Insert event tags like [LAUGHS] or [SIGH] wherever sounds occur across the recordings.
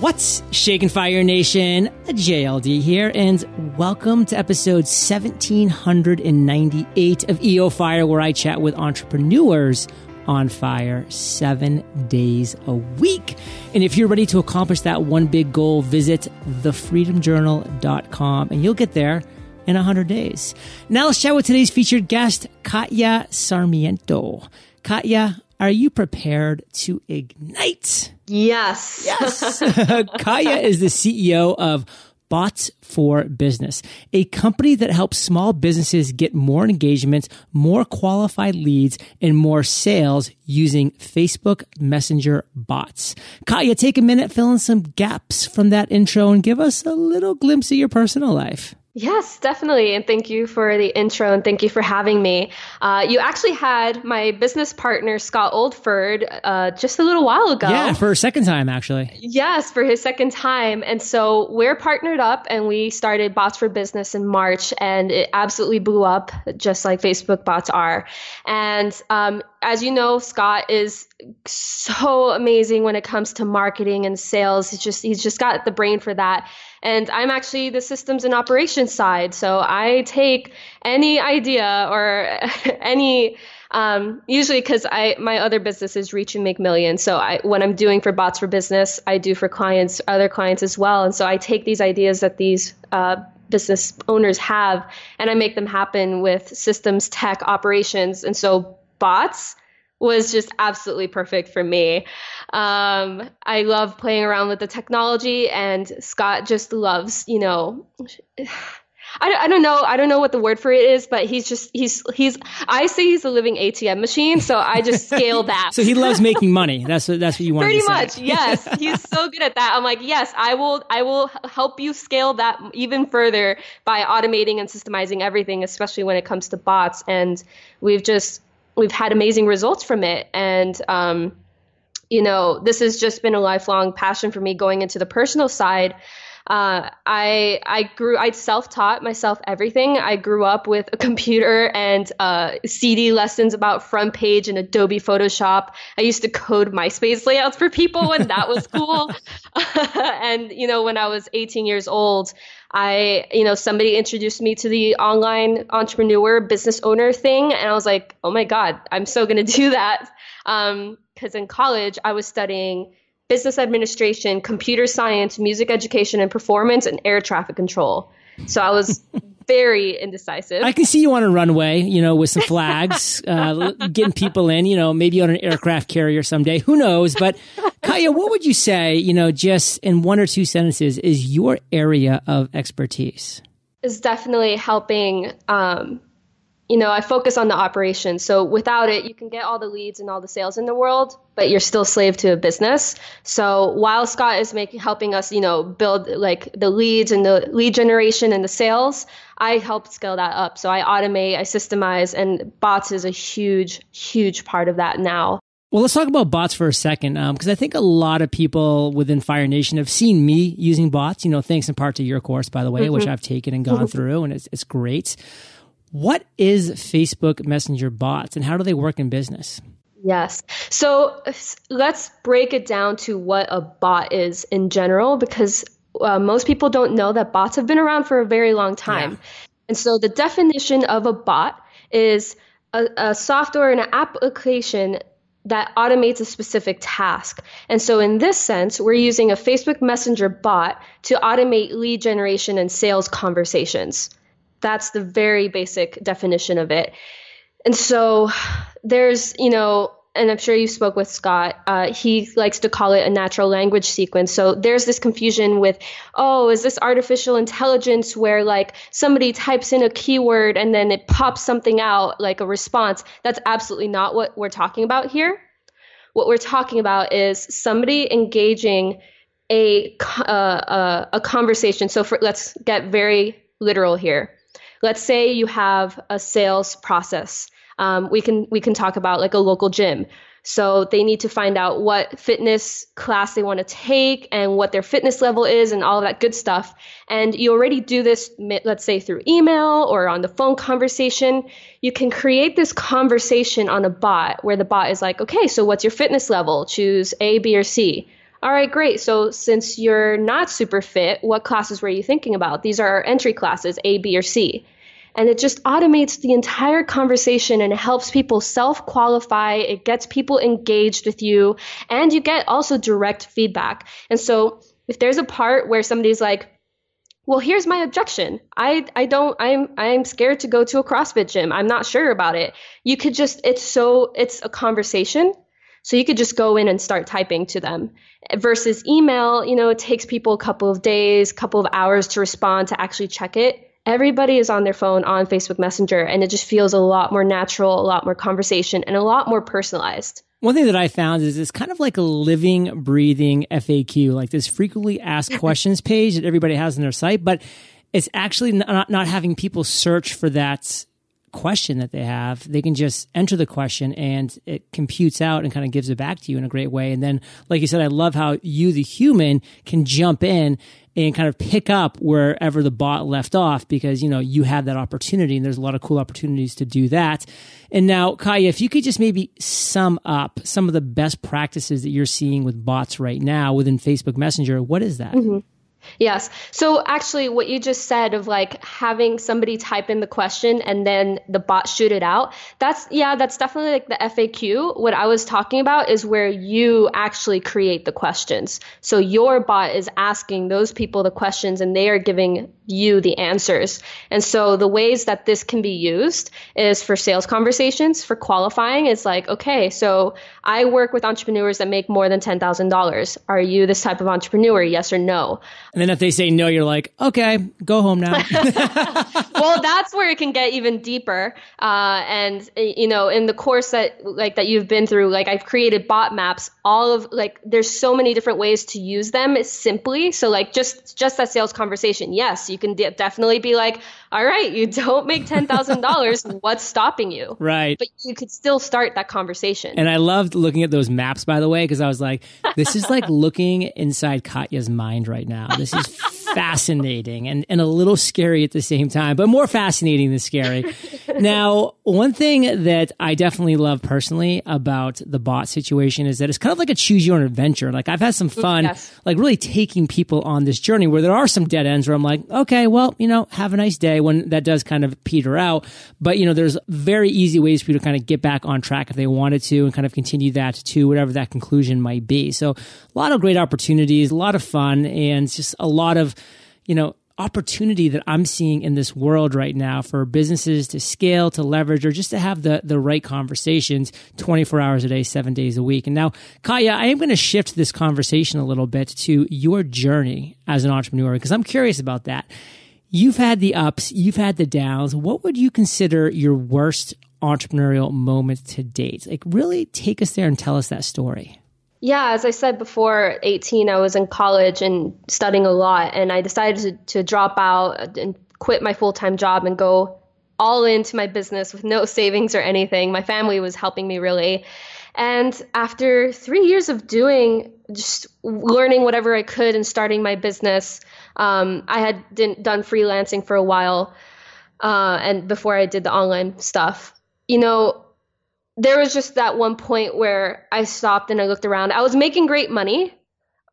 What's Shaking Fire Nation? JLD here, and welcome to episode 1798 of EO Fire, where I chat with entrepreneurs on fire seven days a week. And if you're ready to accomplish that one big goal, visit thefreedomjournal.com and you'll get there in 100 days. Now let's chat with today's featured guest, Katya Sarmiento. Katya, are you prepared to ignite? Yes. Yes. [LAUGHS] [LAUGHS] Katya is the CEO of Bots for Business, a company that helps small businesses get more engagement, more qualified leads, and more sales using Facebook Messenger bots. Katya, take a minute, fill in some gaps from that intro, and give us a little glimpse of your personal life. Yes, definitely. And thank you for the intro and thank you for having me. Uh, you actually had my business partner, Scott Oldford, uh, just a little while ago. Yeah, for a second time, actually. Yes, for his second time. And so we're partnered up and we started Bots for Business in March and it absolutely blew up, just like Facebook bots are. And um, as you know, Scott is so amazing when it comes to marketing and sales. He's just, he's just got the brain for that. And I'm actually the systems and operations side. So I take any idea or [LAUGHS] any um, usually because I my other business is reach and make millions. So I what I'm doing for bots for business, I do for clients, other clients as well. And so I take these ideas that these uh, business owners have, and I make them happen with systems, tech, operations. And so bots was just absolutely perfect for me. Um, I love playing around with the technology, and Scott just loves, you know. [SIGHS] I, I don't know I don't know what the word for it is, but he's just he's he's I say he's a living ATM machine, so I just [LAUGHS] scale that. so he loves making money. That's what that's what you want. To say. Pretty much, yes. [LAUGHS] He's so good at that. I'm like, yes, I will I will help you scale that even further by automating and systemizing everything, especially when it comes to bots. And we've just we've had amazing results from it. And, um, you know, this has just been a lifelong passion for me going into the personal side. Uh, I I grew I self taught myself everything. I grew up with a [LAUGHS] computer and uh, CD lessons about front page and Adobe Photoshop. I used to code MySpace layouts for people, and that was [LAUGHS] cool. [LAUGHS] and you know, when I was 18 years old, I, you know, somebody introduced me to the online entrepreneur business owner thing. And I was like, oh my God, I'm so going to do that. Because um, in college, I was studying business administration, computer science, music education and performance, and air traffic control. So I was [LAUGHS] very indecisive. I can see you on a runway, you know, with some flags, [LAUGHS] uh, getting people in, you know, maybe on an aircraft carrier someday. Who knows? But Katya, what would you say, you know, just in one or two sentences, is your area of expertise? Is definitely helping um, you know, I focus on the operation. So without it, you can get all the leads and all the sales in the world, but you're still slave to a business. So while Scott is making helping us, you know, build like the leads and the lead generation and the sales, I help scale that up. So I automate, I systemize, and bots is a huge, huge part of that now. Well, let's talk about bots for a second, because um, I think a lot of people within Fire Nation have seen me using bots. You know, thanks in part to your course, by the way, mm-hmm. which I've taken and gone through, and it's it's great. What is Facebook Messenger bots and how do they work in business? Yes. So let's break it down to what a bot is in general because uh, most people don't know that bots have been around for a very long time. Yeah. And so the definition of a bot is a, a software and an application that automates a specific task. And so, in this sense, we're using a Facebook Messenger bot to automate lead generation and sales conversations. That's the very basic definition of it. And so there's, you know, and I'm sure you spoke with Scott. Uh, he likes to call it a natural language sequence. So there's this confusion with, oh, is this artificial intelligence where like somebody types in a keyword and then it pops something out like a response? That's absolutely not what we're talking about here. What we're talking about is somebody engaging a uh, uh, a conversation. So for, let's get very literal here let's say you have a sales process. Um, we can we can talk about like a local gym. So they need to find out what fitness class they want to take and what their fitness level is and all of that good stuff. And you already do this, let's say through email or on the phone conversation. You can create this conversation on a bot where the bot is like, okay, so what's your fitness level? Choose A, B, or C. all right, great. So since you're not super fit, what classes were you thinking about? These are our entry classes, A, B, or C. And it just automates the entire conversation and helps people self qualify. It gets people engaged with you and you get also direct feedback. And so if there's a part where somebody's like, well, here's my objection. I, I don't, I'm, I'm scared to go to a CrossFit gym. I'm not sure about it. You could just, it's so, it's a conversation. So you could just go in and start typing to them versus email, you know, it takes people a couple of days, couple of hours to respond to actually check it. Everybody is on their phone on Facebook Messenger and it just feels a lot more natural, a lot more conversation and a lot more personalized. One thing that I found is it's kind of like a living, breathing FAQ, like this frequently asked [LAUGHS] questions page that everybody has on their site, but it's actually not, not having people search for that question that they have. They can just enter the question and it computes out and kind of gives it back to you in a great way. And then, like you said, I love how you, the human, can jump in and kind of pick up wherever the bot left off because you know you have that opportunity and there's a lot of cool opportunities to do that and now katya if you could just maybe sum up some of the best practices that you're seeing with bots right now within facebook messenger what is that mm-hmm. Yes. So actually, what you just said of like having somebody type in the question and then the bot shoot it out, that's, yeah, that's definitely like the FAQ. What I was talking about is where you actually create the questions. So your bot is asking those people the questions and they are giving you the answers. And so the ways that this can be used is for sales conversations, for qualifying. It's like, okay, so I work with entrepreneurs that make more than $10,000. Are you this type of entrepreneur? Yes or no? And then if they say no, you're like, okay, go home now. [LAUGHS] [LAUGHS] well, that's where it can get even deeper. Uh, and you know, in the course that like that you've been through, like I've created bot maps. All of like, there's so many different ways to use them simply. So like, just just that sales conversation. Yes, you can de- definitely be like, all right, you don't make ten thousand dollars. [LAUGHS] What's stopping you? Right. But you could still start that conversation. And I loved looking at those maps, by the way, because I was like, this is like [LAUGHS] looking inside Katya's mind right now. This is [LAUGHS] fascinating and, and a little scary at the same time, but more fascinating than scary. now, one thing that I definitely love personally about the bot situation is that it's kind of like a choose your own adventure. Like I've had some fun, yes. like really taking people on this journey where there are some dead ends where I'm like, okay, well, you know, have a nice day when that does kind of peter out. But, you know, there's very easy ways for you to kind of get back on track if they wanted to and kind of continue that to whatever that conclusion might be. So a lot of great opportunities, a lot of fun, and just a lot of you know, opportunity that I'm seeing in this world right now for businesses to scale, to leverage, or just to have the, the right conversations 24 hours a day, seven days a week. And now, Katya, I am going to shift this conversation a little bit to your journey as an entrepreneur because I'm curious about that. You've had the ups, you've had the downs. What would you consider your worst entrepreneurial moment to date? Like, really take us there and tell us that story. Yeah, as I said before, 18, I was in college and studying a lot, and I decided to, to drop out and quit my full time job and go all into my business with no [LAUGHS] savings or anything. My family was helping me really. And after three years of doing, just learning whatever I could and starting my business, um, I had done freelancing for a while. Uh, and before I did the online stuff, you know, there was just that one point where I stopped and I looked around. I was making great money.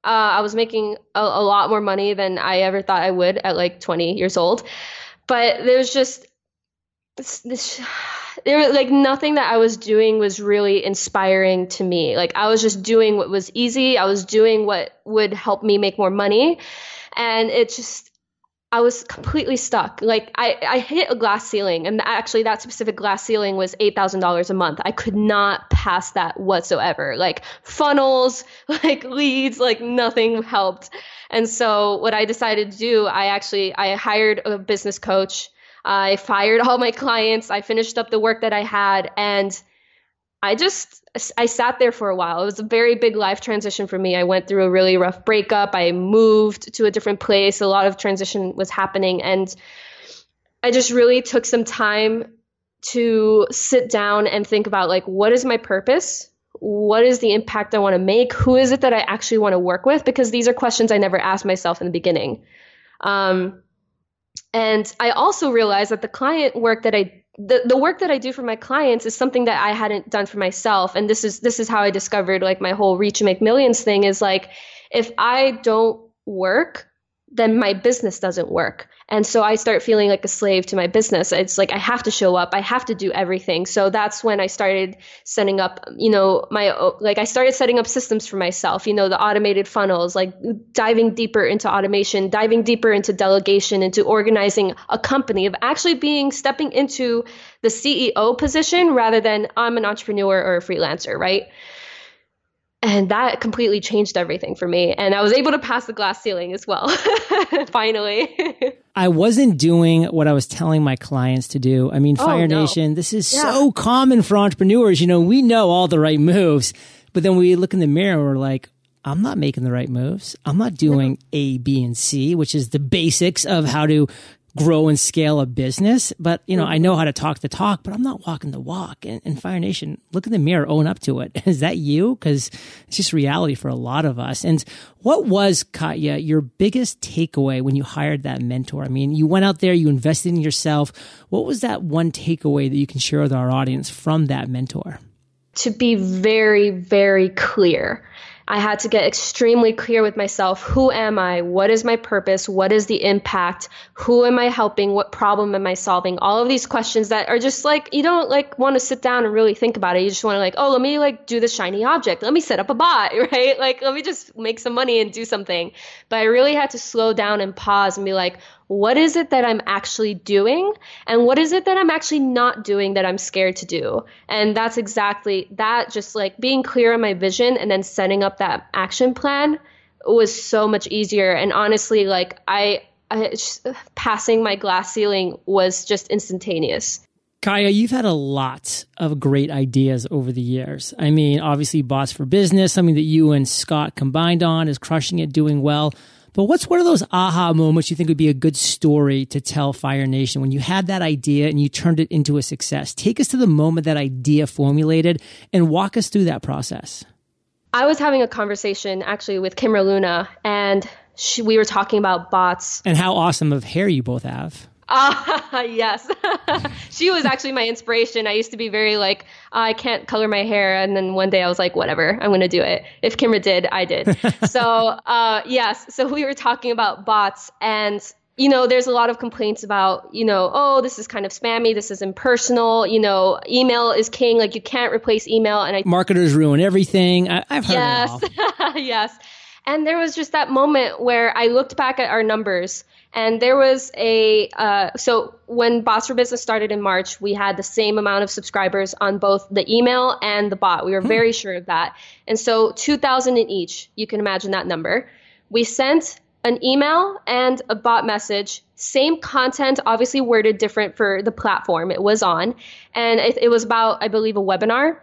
Uh, I was making a, a, lot more money than I ever thought I would at like 20 years old. But there was just this, this there was like nothing that I was doing was really inspiring to me. Like I was just doing what was easy. I was doing what would help me make more money. And it just I was completely stuck. Like I, I hit a glass ceiling, and actually that specific glass ceiling was eight thousand dollars a month. I could not pass that whatsoever. Like funnels, [LAUGHS] like leads, like nothing helped. And so what I decided to do, I actually I hired a business coach. I fired all my clients. I finished up the work that I had, and I just I sat there for a while. It was a very big life transition for me. I went through a really rough breakup. I moved to a different place. A lot of transition was happening and I just really took some time to sit down and think about like what is my purpose? What is the impact I want to make? Who is it that I actually want to work with? Because these are questions I never asked myself in the beginning. Um, and I also realized that the client work that I the, the work that I do for my clients is something that I hadn't done for myself. And this is this is how I discovered like my whole reach and make millions thing is like if I don't work, then my business doesn't work. And so I start feeling like a slave to my business. It's like I have to show up, I have to do everything. So that's when I started setting up, you know, my like I started setting up systems for myself, you know, the automated funnels, like diving deeper into automation, diving deeper into delegation, into organizing a company, of actually being stepping into the CEO position rather than I'm an entrepreneur or a freelancer, right? And that completely changed everything for me and i was able to pass the glass ceiling as well [LAUGHS] finally [LAUGHS] i wasn't doing what i was telling my clients to do i mean oh, fire no. nation this is yeah. so common for entrepreneurs you know we know all the right moves but then we look in the mirror and we're like I'm not making the right moves. I'm not doing A, B, and C, which is the basics of how to grow and scale a business. But, you know, I mm-hmm. know how to talk the talk, but I'm not walking the walk. And, and Fire Nation, look in the mirror, own up to it. [LAUGHS] Is that you? Because it's just reality for a lot of us. And what was, Katya, your biggest takeaway when you hired that mentor? I mean, you went out there, you invested in yourself. What was that one takeaway that you can share with our audience from that mentor? To be very, very clear I had to get extremely clear with myself. Who am I? What is my purpose? What is the impact? Who am I helping? What problem am I solving? All of these questions that are just like, you don't like want to sit down and really think about it. You just want to like, oh, let me like do this shiny object. Let me set up a bot, [LAUGHS] right? Like, let me just make some money and do something. But I really had to slow down and pause and be like, what is it that I'm actually doing and what is it that I'm actually not doing that I'm scared to do? And that's exactly that just like being clear on my vision and then setting up that action plan was so much easier and honestly like I, I just, passing my glass ceiling was just instantaneous. Katya, you've had a lot of great ideas over the years. I mean, obviously, Bots for Business, something that you and Scott combined on, is crushing it, doing well. But what's one of those aha moments you think would be a good story to tell Fire Nation when you had that idea and you turned it into a success? Take us to the moment that idea formulated and walk us through that process. I was having a conversation actually with Kimra Luna, and she, we were talking about bots and how awesome of hair you both have. Ah, [LAUGHS] yes. [LAUGHS] she was actually my inspiration. I used to be very like, oh, I can't color my hair. And then one day I was like, whatever, I'm going to do it. If Kimra did, I did. [LAUGHS] so, uh, yes. So we were talking about bots and you know, there's a lot of complaints about, you know, oh, this is kind of spammy, this is impersonal, you know, email is king, like you can't replace email. And I marketers ruin everything. I, have heard yes, yes. And there was just that moment where I looked back at our numbers and there was a, uh, so when Bots for Business started in March, we had the same amount of subscribers on both the email and the bot. We were hmm. very sure of that. And so 2,000 in each, you can imagine that number. We sent an email and a bot message, same content, obviously worded different for the platform it was on. And it, it was about, I believe, a webinar.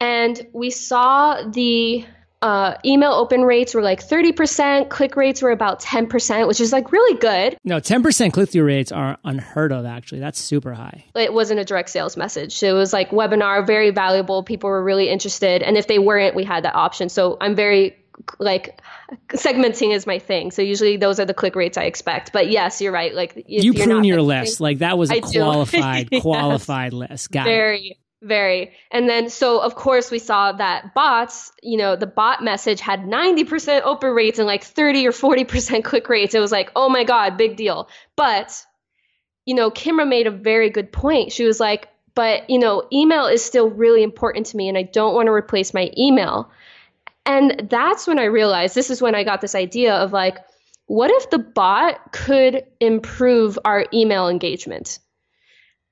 And we saw the uh, email open rates were like 30%, click rates were about 10%, which is like really good. No, 10% click through rates are unheard of, actually. That's super high. It wasn't a direct sales message. So it was like webinar, very valuable. People were really interested. And if they weren't, we had that option. So I'm very like segmenting is my thing. So usually those are the click rates I expect. But yes, you're right. Like you prune your list. Like that was a I [LAUGHS] qualified, yes. qualified list. Got very, it. Very. And then, so of course, we saw that bots, you know, the bot message had 90% open rates and like 30 or 40% [LAUGHS] click rates. It was like, oh my God, big deal. But, you know, Kimra made a very good point. She was like, but, you know, email is still really important to me and I don't want to replace my email. And that's when I realized this is when I got this idea of like, what if the bot could improve our email engagement?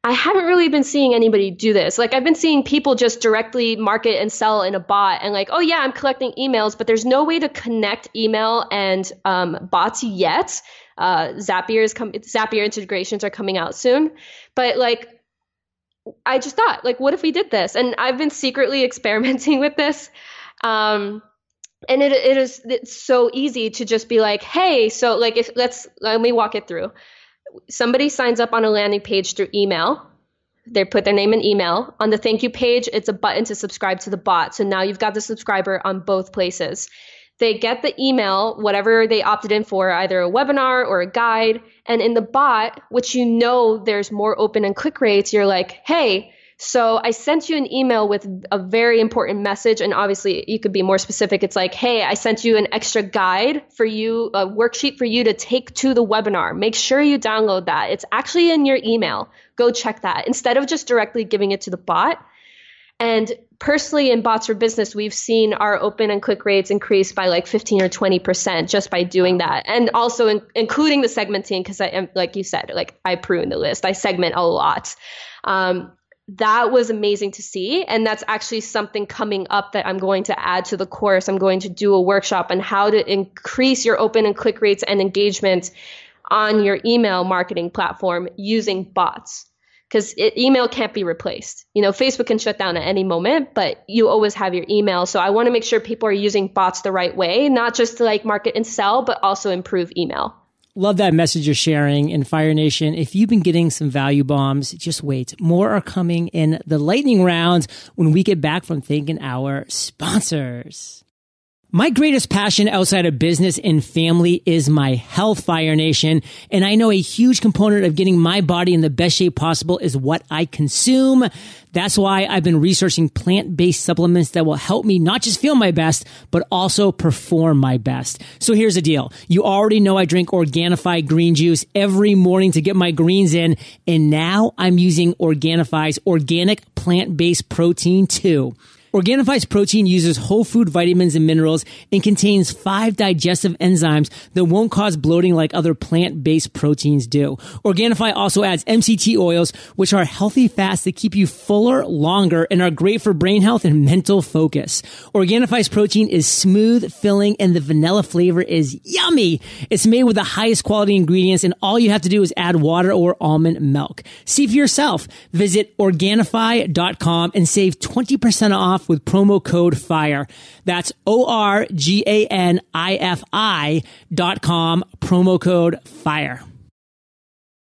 I haven't really been seeing anybody do this. Like I've been seeing people just directly market and sell in a bot and like, oh yeah, I'm collecting emails, but there's no way to connect email and um, bots yet. Uh, Zapier is com- Zapier integrations are coming out soon, but like, I just thought, like, what if we did this? And I've been secretly [LAUGHS] experimenting with this. Um, and it, it is it's so easy to just be like, hey, so like if let's let me walk it through somebody signs up on a landing page through email. They put their name and email. On the thank you page, it's a button to subscribe to the bot. So now you've got the subscriber on both places. They get the email, whatever they opted in for, either a webinar or a guide. And in the bot, which you know there's more open and click rates, you're like, hey, So I sent you an email with a very important message. And obviously, you could be more specific. It's like, hey, I sent you an extra guide for you, a worksheet for you to take to the webinar. Make sure you download that. It's actually in your email. Go check that instead of just directly giving it to the bot. And personally, in Bots for Business, we've seen our open and click rates increase by like 15 or 20% just by doing that. And also in, including the segmenting, because I am, like you said, like I prune the list, I segment a lot. Um, that was amazing to see. And that's actually something coming up that I'm going to add to the course. I'm going to do a workshop on how to increase your open and click rates and engagement on your email marketing platform using bots. Because email can't be replaced. You know, Facebook can shut down at any moment, but you always have your email. So I want to make sure people are using bots the right way, not just to like market and sell, but also improve email. Love that message you're sharing in Fire Nation. If you've been getting some value bombs, just wait. More are coming in the lightning rounds when we get back from thanking our sponsors. My greatest passion outside of business and family is my health, Fire Nation. And I know a huge component of getting my body in the best shape possible is what I consume. That's why I've been researching plant-based supplements that will help me not just feel my best, but also perform my best. So here's the deal. You already know I drink Organifi green juice every morning to get my greens in. And now I'm using Organifi's organic plant-based protein too. Organifi's protein uses whole food vitamins and minerals and contains five digestive enzymes that won't cause bloating like other plant-based proteins do. Organifi also adds MCT oils, which are healthy fats that keep you fuller longer and are great for brain health and mental focus. Organifi's protein is smooth, filling, and the vanilla flavor is yummy. It's made with the highest quality ingredients, and all you have to do is add water or almond milk. See for yourself. Visit Organifi.com and save 20% off with promo code FIRE. That's O-R-G-A-N-I-F-I dot com, promo code FIRE.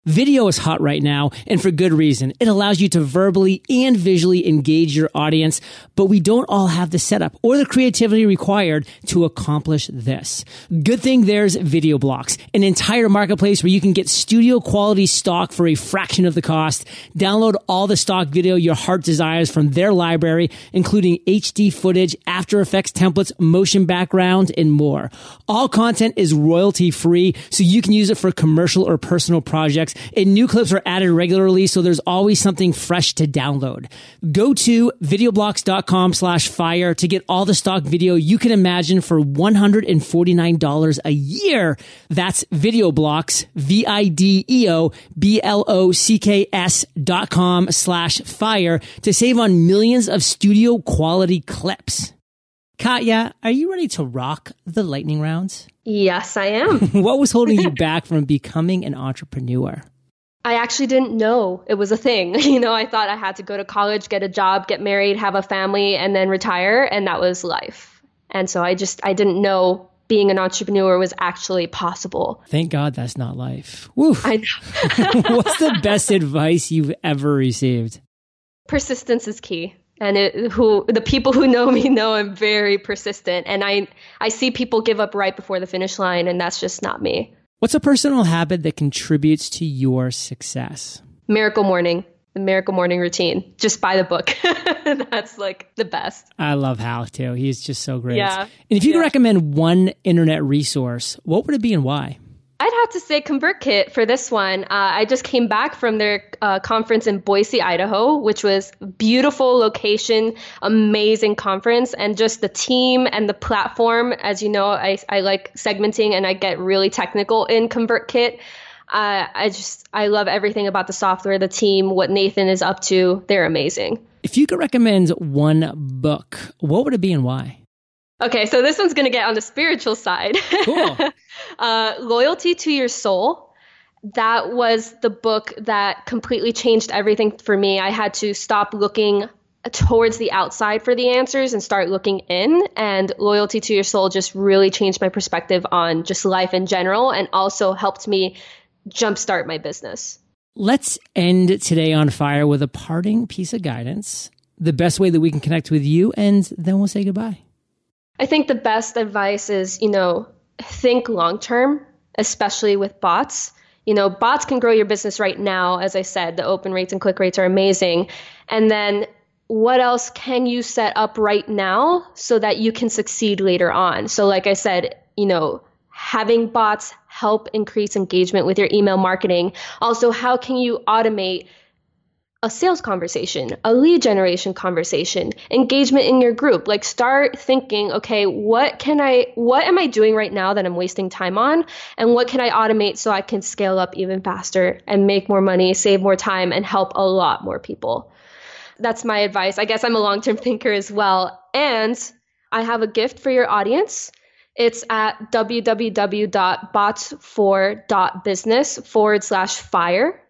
Video is hot right now, and for good reason. It allows you to verbally and visually engage your audience, but we don't all have the setup or the creativity required to accomplish this. Good thing there's Video Blocks, an entire marketplace where you can get studio quality stock for a fraction of the cost. Download all the stock video your heart desires from their library, including HD footage, After Effects templates, motion background, and more. All content is royalty free, so you can use it for commercial or personal projects and new clips are added regularly, so there's always something fresh to download. Go to videoblocks.com slash fire to get all the stock video you can imagine for $149 a year. That's videoblocks, V-I-D-E-O-B-L-O-C-K-S dot com slash fire to save on millions of studio quality clips. Katya, are you ready to rock the lightning rounds? Yes, I am. [LAUGHS] what was holding you [LAUGHS] back from becoming an entrepreneur? I actually didn't know it was a thing. [LAUGHS] You know, I thought I had to go to college, get a job, get married, have a family, and then retire, and that was life. And so I just I didn't know being an entrepreneur was actually possible. Thank God that's not life. Woof. I know. What's the best advice you've ever received? Persistence is key. And it, who the people who know [LAUGHS] me know I'm very persistent, and I I see people give up right before the finish line, and that's just not me. What's a personal habit that contributes to your success? Miracle morning, the miracle morning routine. Just buy the book. [LAUGHS] That's like the best. I love Hal too. He's just so great. Yeah. And if you yeah. could recommend one internet resource, what would it be and why? I'd have to say ConvertKit for this one. Uh, I just came back from their uh, conference in Boise, Idaho, which was beautiful location, amazing conference, and just the team and the platform. As you know, I, I like segmenting and I get really technical in ConvertKit. Uh, I just I love everything about the software, the team, what Nathan is up to. They're amazing. If you could recommend one book, what would it be and why? Okay, so this one's going to get on the spiritual side. Cool. [LAUGHS] uh, Loyalty to Your Soul. That was the book that completely changed everything for me. I had to stop looking towards the outside for the answers and start looking in. And Loyalty to Your Soul just really changed my perspective on just life in general and also helped me jumpstart my business. Let's end today on fire with a parting piece of guidance, the best way that we can connect with you, and then we'll say goodbye. I think the best advice is, you know, think long term, especially with bots. You know, bots can grow your business right now. As I said, the open rates and click rates are amazing. And then what else can you set up right now so that you can succeed later on? So, like I said, you know, having bots help increase engagement with your email marketing. Also, how can you automate a sales conversation, a lead generation conversation, engagement in your group. Like start thinking, okay, what can I what am I doing right now that I'm wasting time on and what can I automate so I can scale up even faster and make more money, save more time and help a lot more people. That's my advice. I guess I'm a long-term [LAUGHS] thinker as well. And I have a gift for your audience. It's at www.bots4.business forward slash fire.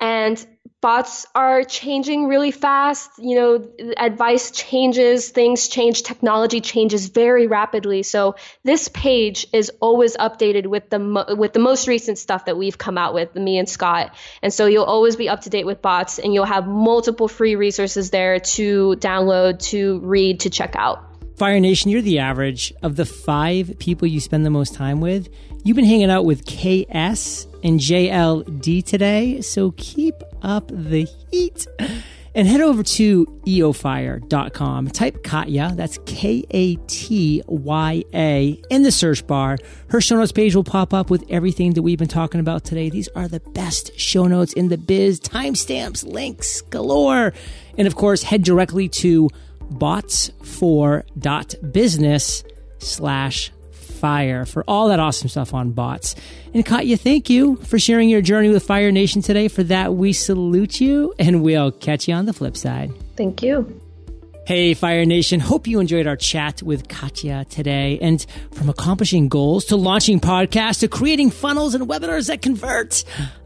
And bots are changing really fast. You know, advice changes, things change, technology changes very rapidly. So this page is always updated with the mo- with the most recent stuff that we've come out with, me and Scott. And so you'll always be up to date with bots, and you'll have multiple free resources there to download, to read, to check out. Fire Nation, you're the average of the five people you spend the most time with. You've been hanging out with KS and JLD today, so keep up the heat. And head over to eofire.com. Type Katya, that's K A T Y A, in the search bar. Her show notes page will pop up with everything that we've been talking about today. These are the best show notes in the biz, timestamps, links galore. And of course, head directly to bots4.business slash fire for all that awesome stuff on bots. And Katya, thank you for sharing your journey with Fire Nation today. For that, we salute you and we'll catch you on the flip side. Thank you. Hey, Fire Nation. Hope you enjoyed our chat with Katya today. And from accomplishing goals to launching podcasts to creating funnels and webinars that convert,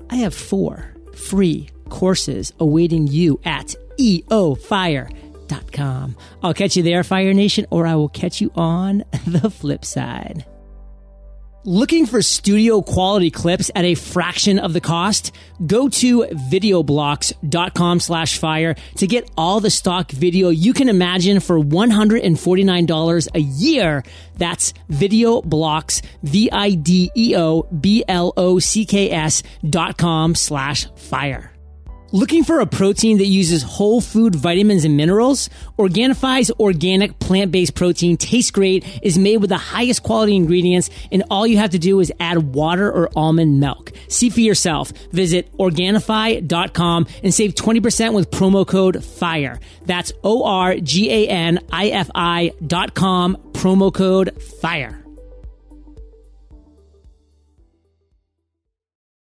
I have four free courses awaiting you at eofire.com com. I'll catch you there, Fire Nation, or I will catch you on [LAUGHS] the flip side. Looking for studio quality clips at a fraction of the cost? Go to videoblocks.com slash fire to get all the stock video you can imagine for $149 a year. That's videoblocks, V-I-D-E-O-B-L-O-C-K-S dot com slash fire. Looking for a protein that uses whole food vitamins and minerals? Organifi's organic plant-based protein tastes great, is made with the highest quality ingredients, and all you have to do is add water or almond milk. See for yourself. Visit Organifi.com and save 20% with promo code FIRE. That's O-R-G-A-N-I-F-I dot com, promo code FIRE.